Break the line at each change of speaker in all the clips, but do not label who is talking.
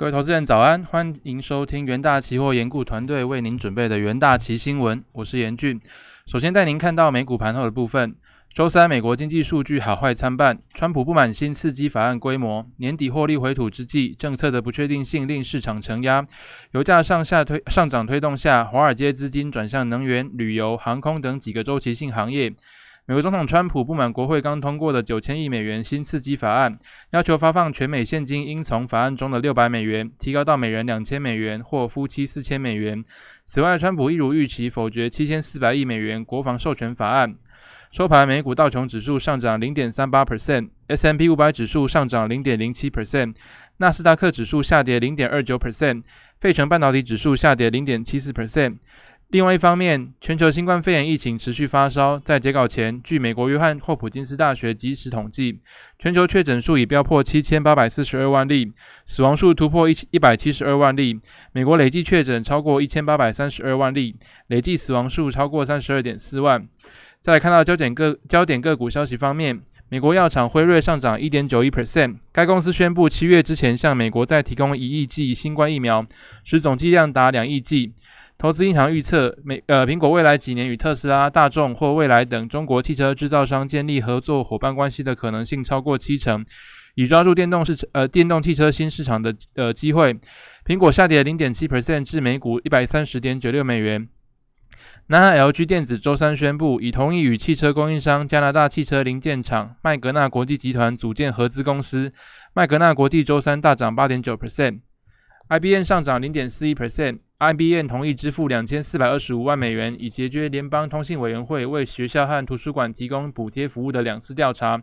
各位投资人早安，欢迎收听元大期货研顾团队为您准备的元大期新闻，我是严俊。首先带您看到美股盘后的部分。周三，美国经济数据好坏参半，川普不满新刺激法案规模，年底获利回吐之际，政策的不确定性令市场承压，油价上下推上涨推动下，华尔街资金转向能源、旅游、航空等几个周期性行业。美国总统川普不满国会刚通过的九千亿美元新刺激法案，要求发放全美现金应从法案中的六百美元提高到每人两千美元或夫妻四千美元。此外，川普一如预期否决七千四百亿美元国防授权法案。收盘，美股道琼指数上涨零点三八 percent，S M P 五百指数上涨零点零七 percent，纳斯达克指数下跌零点二九 percent，费城半导体指数下跌零点七四 percent。另外一方面，全球新冠肺炎疫情持续发烧。在截稿前，据美国约翰霍普金斯大学即时统计，全球确诊数已飙破七千八百四十二万例，死亡数突破一一百七十二万例。美国累计确诊超过一千八百三十二万例，累计死亡数超过三十二点四万。再来看到焦点个焦点个股消息方面，美国药厂辉瑞上涨一点九一 percent。该公司宣布七月之前向美国再提供一亿剂新冠疫苗，使总剂量达两亿剂。投资银行预测，美呃苹果未来几年与特斯拉、大众或未来等中国汽车制造商建立合作伙伴关系的可能性超过七成，以抓住电动市呃电动汽车新市场的呃机会。苹果下跌零点七 percent 至每股一百三十点九六美元。南韩 LG 电子周三宣布，已同意与汽车供应商加拿大汽车零件厂麦格纳国际集团组建合资公司。麦格纳国际周三大涨八点九 percent。IBM 上涨零点四一 percent。IBM 同意支付两千四百二十五万美元，以解决联邦通信委员会为学校和图书馆提供补贴服务的两次调查。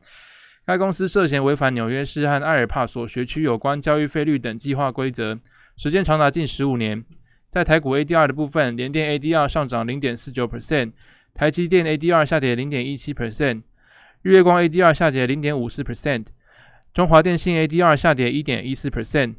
该公司涉嫌违反纽约市和埃尔帕索学区有关教育费率等计划规则，时间长达近十五年。在台股 ADR 的部分，联电 ADR 上涨零点四九 percent，台积电 ADR 下跌零点一七 percent，日月光 ADR 下跌零点五四 percent，中华电信 ADR 下跌一点一四 percent。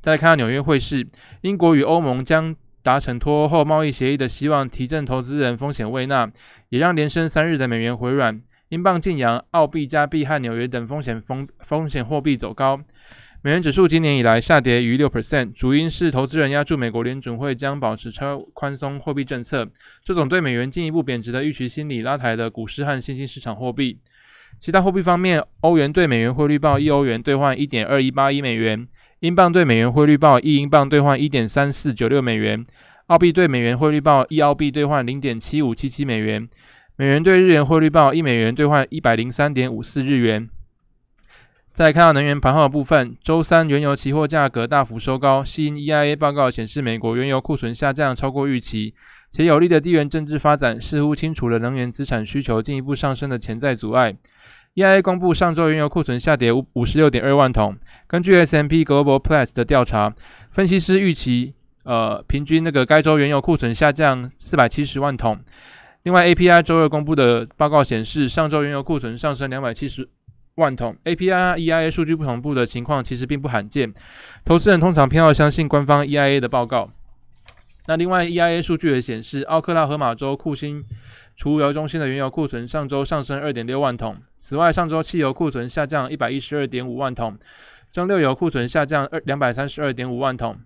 再看到纽约汇市，英国与欧盟将达成脱欧后贸易协议的希望提振投资人风险未纳，也让连升三日的美元回软，英镑晋阳、澳币、加币和纽约等风险风风险货币走高。美元指数今年以来下跌逾六 percent，主因是投资人压住美国联准会将保持超宽松货币政策，这种对美元进一步贬值的预期心理拉抬了股市和新兴市场货币。其他货币方面，欧元对美元汇率报一欧元兑换一点二一八一美元，英镑对美元汇率报一英镑兑换一点三四九六美元，澳币对美元汇率报一澳币兑换零点七五七七美元，美元对日元汇率报一美元兑换一百零三点五四日元。再看到能源盘后的部分，周三原油期货价格大幅收高，因 EIA 报告显示美国原油库存下降超过预期，且有利的地缘政治发展似乎清除了能源资产需求进一步上升的潜在阻碍。EIA 公布上周原油库存下跌五五十六点二万桶，根据 S&P Global Platts 的调查，分析师预期，呃，平均那个该周原油库存下降四百七十万桶。另外，API 周二公布的报告显示，上周原油库存上升两百七十。万桶 API、EIA 数据不同步的情况其实并不罕见，投资人通常偏好相信官方 EIA 的报告。那另外 EIA 数据也显示，奥克拉荷马州库欣储油中心的原油库存上周上升二点六万桶。此外，上周汽油库存下降一百一十二点五万桶，蒸馏油库存下降二两百三十二点五万桶。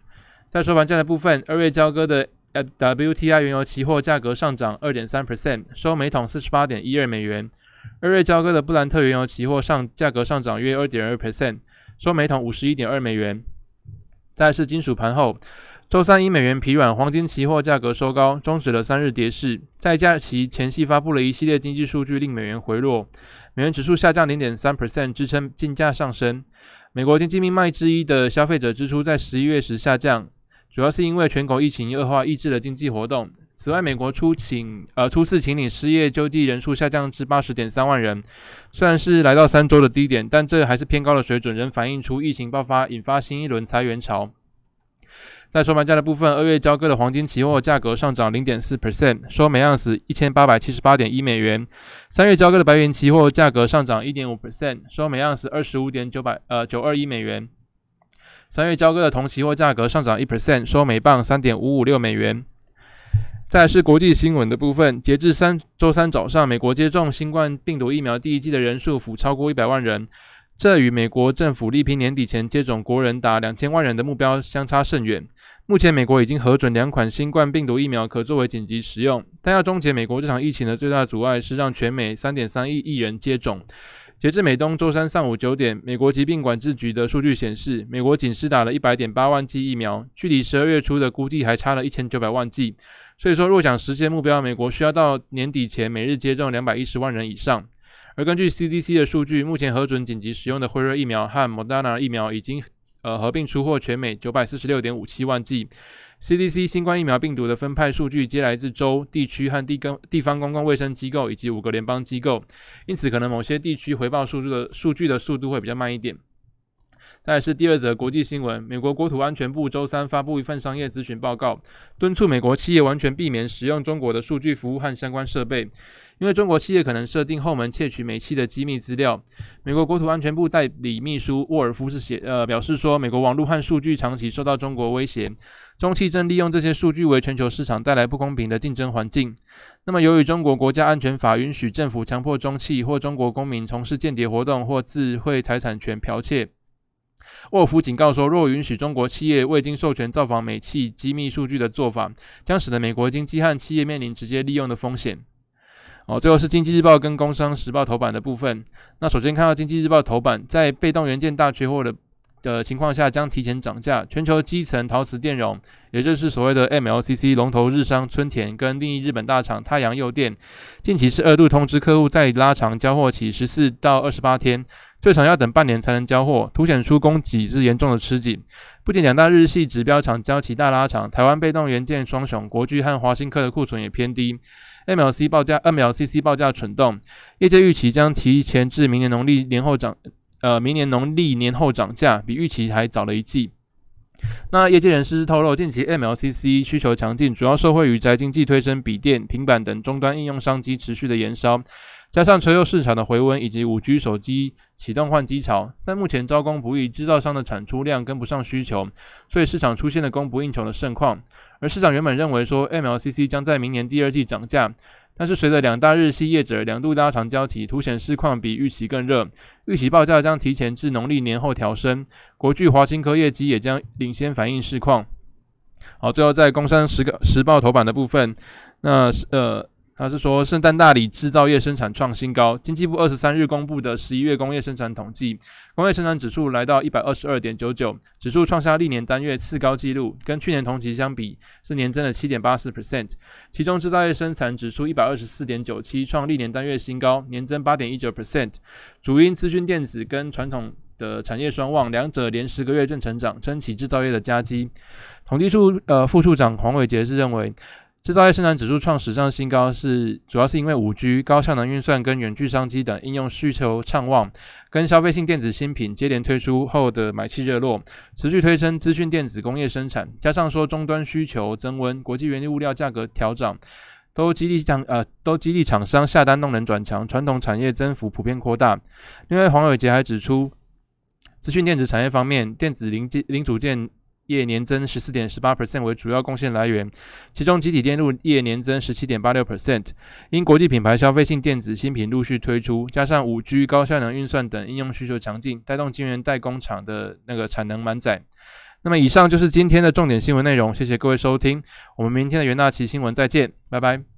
在收盘价的部分，二月交割的 WTI 原油期货价格上涨二点三 percent，收每桶四十八点一二美元。二月交割的布兰特原油期货上价格上涨约二点二 percent，收每桶五十一点二美元。再是金属盘后，周三因美元疲软，黄金期货价格收高，终止了三日跌势。在假期前夕发布了一系列经济数据，令美元回落，美元指数下降零点三 percent，支撑金价上升。美国经济命脉之一的消费者支出在十一月时下降，主要是因为全球疫情恶化，抑制了经济活动。此外，美国初请呃初次请领失业救济人数下降至八十点三万人，虽然是来到三周的低点，但这还是偏高的水准，仍反映出疫情爆发引发新一轮裁员潮。在收盘价的部分，二月交割的黄金期货价格上涨零点四 percent，收每盎司一千八百七十八点一美元；三月交割的白银期货价格上涨一点五 percent，收每盎司二十五点九百呃九二一美元；三月交割的铜期货价格上涨一 percent，收每磅三点五五六美元。再是国际新闻的部分，截至三周三早上，美国接种新冠病毒疫苗第一剂的人数甫超过一百万人，这与美国政府力拼年底前接种国人达两千万人的目标相差甚远。目前，美国已经核准两款新冠病毒疫苗可作为紧急使用，但要终结美国这场疫情的最大阻碍是让全美三点三亿亿人接种。截至美东周三上午九点，美国疾病管制局的数据显示，美国仅施打了一百点八万剂疫苗，距离十二月初的估计还差了一千九百万剂。所以说，若想实现目标，美国需要到年底前每日接种两百一十万人以上。而根据 CDC 的数据，目前核准紧急使用的辉瑞疫苗和 Moderna 疫苗已经呃合并出货全美九百四十六点五七万剂。CDC 新冠疫苗病毒的分派数据皆来自州、地区和地公地方公共卫生机构以及五个联邦机构，因此可能某些地区回报数据的数据的速度会比较慢一点。再来是第二则国际新闻，美国国土安全部周三发布一份商业咨询报告，敦促美国企业完全避免使用中国的数据服务和相关设备。因为中国企业可能设定后门窃取美企的机密资料，美国国土安全部代理秘书沃尔夫是写呃表示说，美国网络和数据长期受到中国威胁，中企正利用这些数据为全球市场带来不公平的竞争环境。那么，由于中国国家安全法允许政府强迫中企或中国公民从事间谍活动或智慧财产权剽窃，沃尔夫警告说，若允许中国企业未经授权造访美企机密数据的做法，将使得美国经济和企业面临直接利用的风险。哦，最后是经济日报跟工商时报头版的部分。那首先看到经济日报头版，在被动元件大缺货的的情况下，将提前涨价。全球基层陶瓷电容，也就是所谓的 MLCC 龙头日商春田跟另一日本大厂太阳佑电，近期是二度通知客户再拉长交货期十四到二十八天，最长要等半年才能交货，凸显出供给是严重的吃紧。不仅两大日系指标厂交期大拉长，台湾被动元件双雄国巨和华新科的库存也偏低。MLC 报价，MLCC 报价蠢动，业界预期将提前至明年农历年后涨，呃，明年农历年后涨价，比预期还早了一季。那业界人士透露，近期 MLCC 需求强劲，主要受惠于宅经济推升笔电、平板等终端应用商机持续的延烧。加上车用市场的回温，以及五 G 手机启动换机潮，但目前招工不易，制造商的产出量跟不上需求，所以市场出现了供不应求的盛况。而市场原本认为说 MLCC 将在明年第二季涨价，但是随着两大日系业者两度拉长交期，凸显市况比预期更热，预期报价将提前至农历年后调升。国巨、华新科业绩也将领先反映市况。好，最后在工商时时报头版的部分，那是呃。他是说，圣诞大礼制造业生产创新高。经济部二十三日公布的十一月工业生产统计，工业生产指数来到一百二十二点九九，指数创下历年单月次高纪录，跟去年同期相比是年增了七点八四 percent。其中制造业生产指数一百二十四点九七，创历年单月新高，年增八点一九 percent。主因资讯电子跟传统的产业双旺，两者连十个月正成长，撑起制造业的佳绩。统计处呃副处长黄伟杰是认为。制造业生产指数创史上新高，是主要是因为五 G、高效能运算跟远距商机等应用需求畅旺，跟消费性电子新品接连推出后的买气热络，持续推升资讯电子工业生产，加上说终端需求增温，国际原物料价格调涨，都激励厂呃都激励厂商下单动能转强，传统产业增幅普遍扩大。另外，黄伟杰还指出，资讯电子产业方面，电子零件零组件。业年增十四点十八 percent 为主要贡献来源，其中集体电路业年增十七点八六 percent，因国际品牌消费性电子新品陆续推出，加上五 G 高效能运算等应用需求强劲，带动晶圆代工厂的那个产能满载。那么以上就是今天的重点新闻内容，谢谢各位收听，我们明天的元大奇新闻再见，拜拜。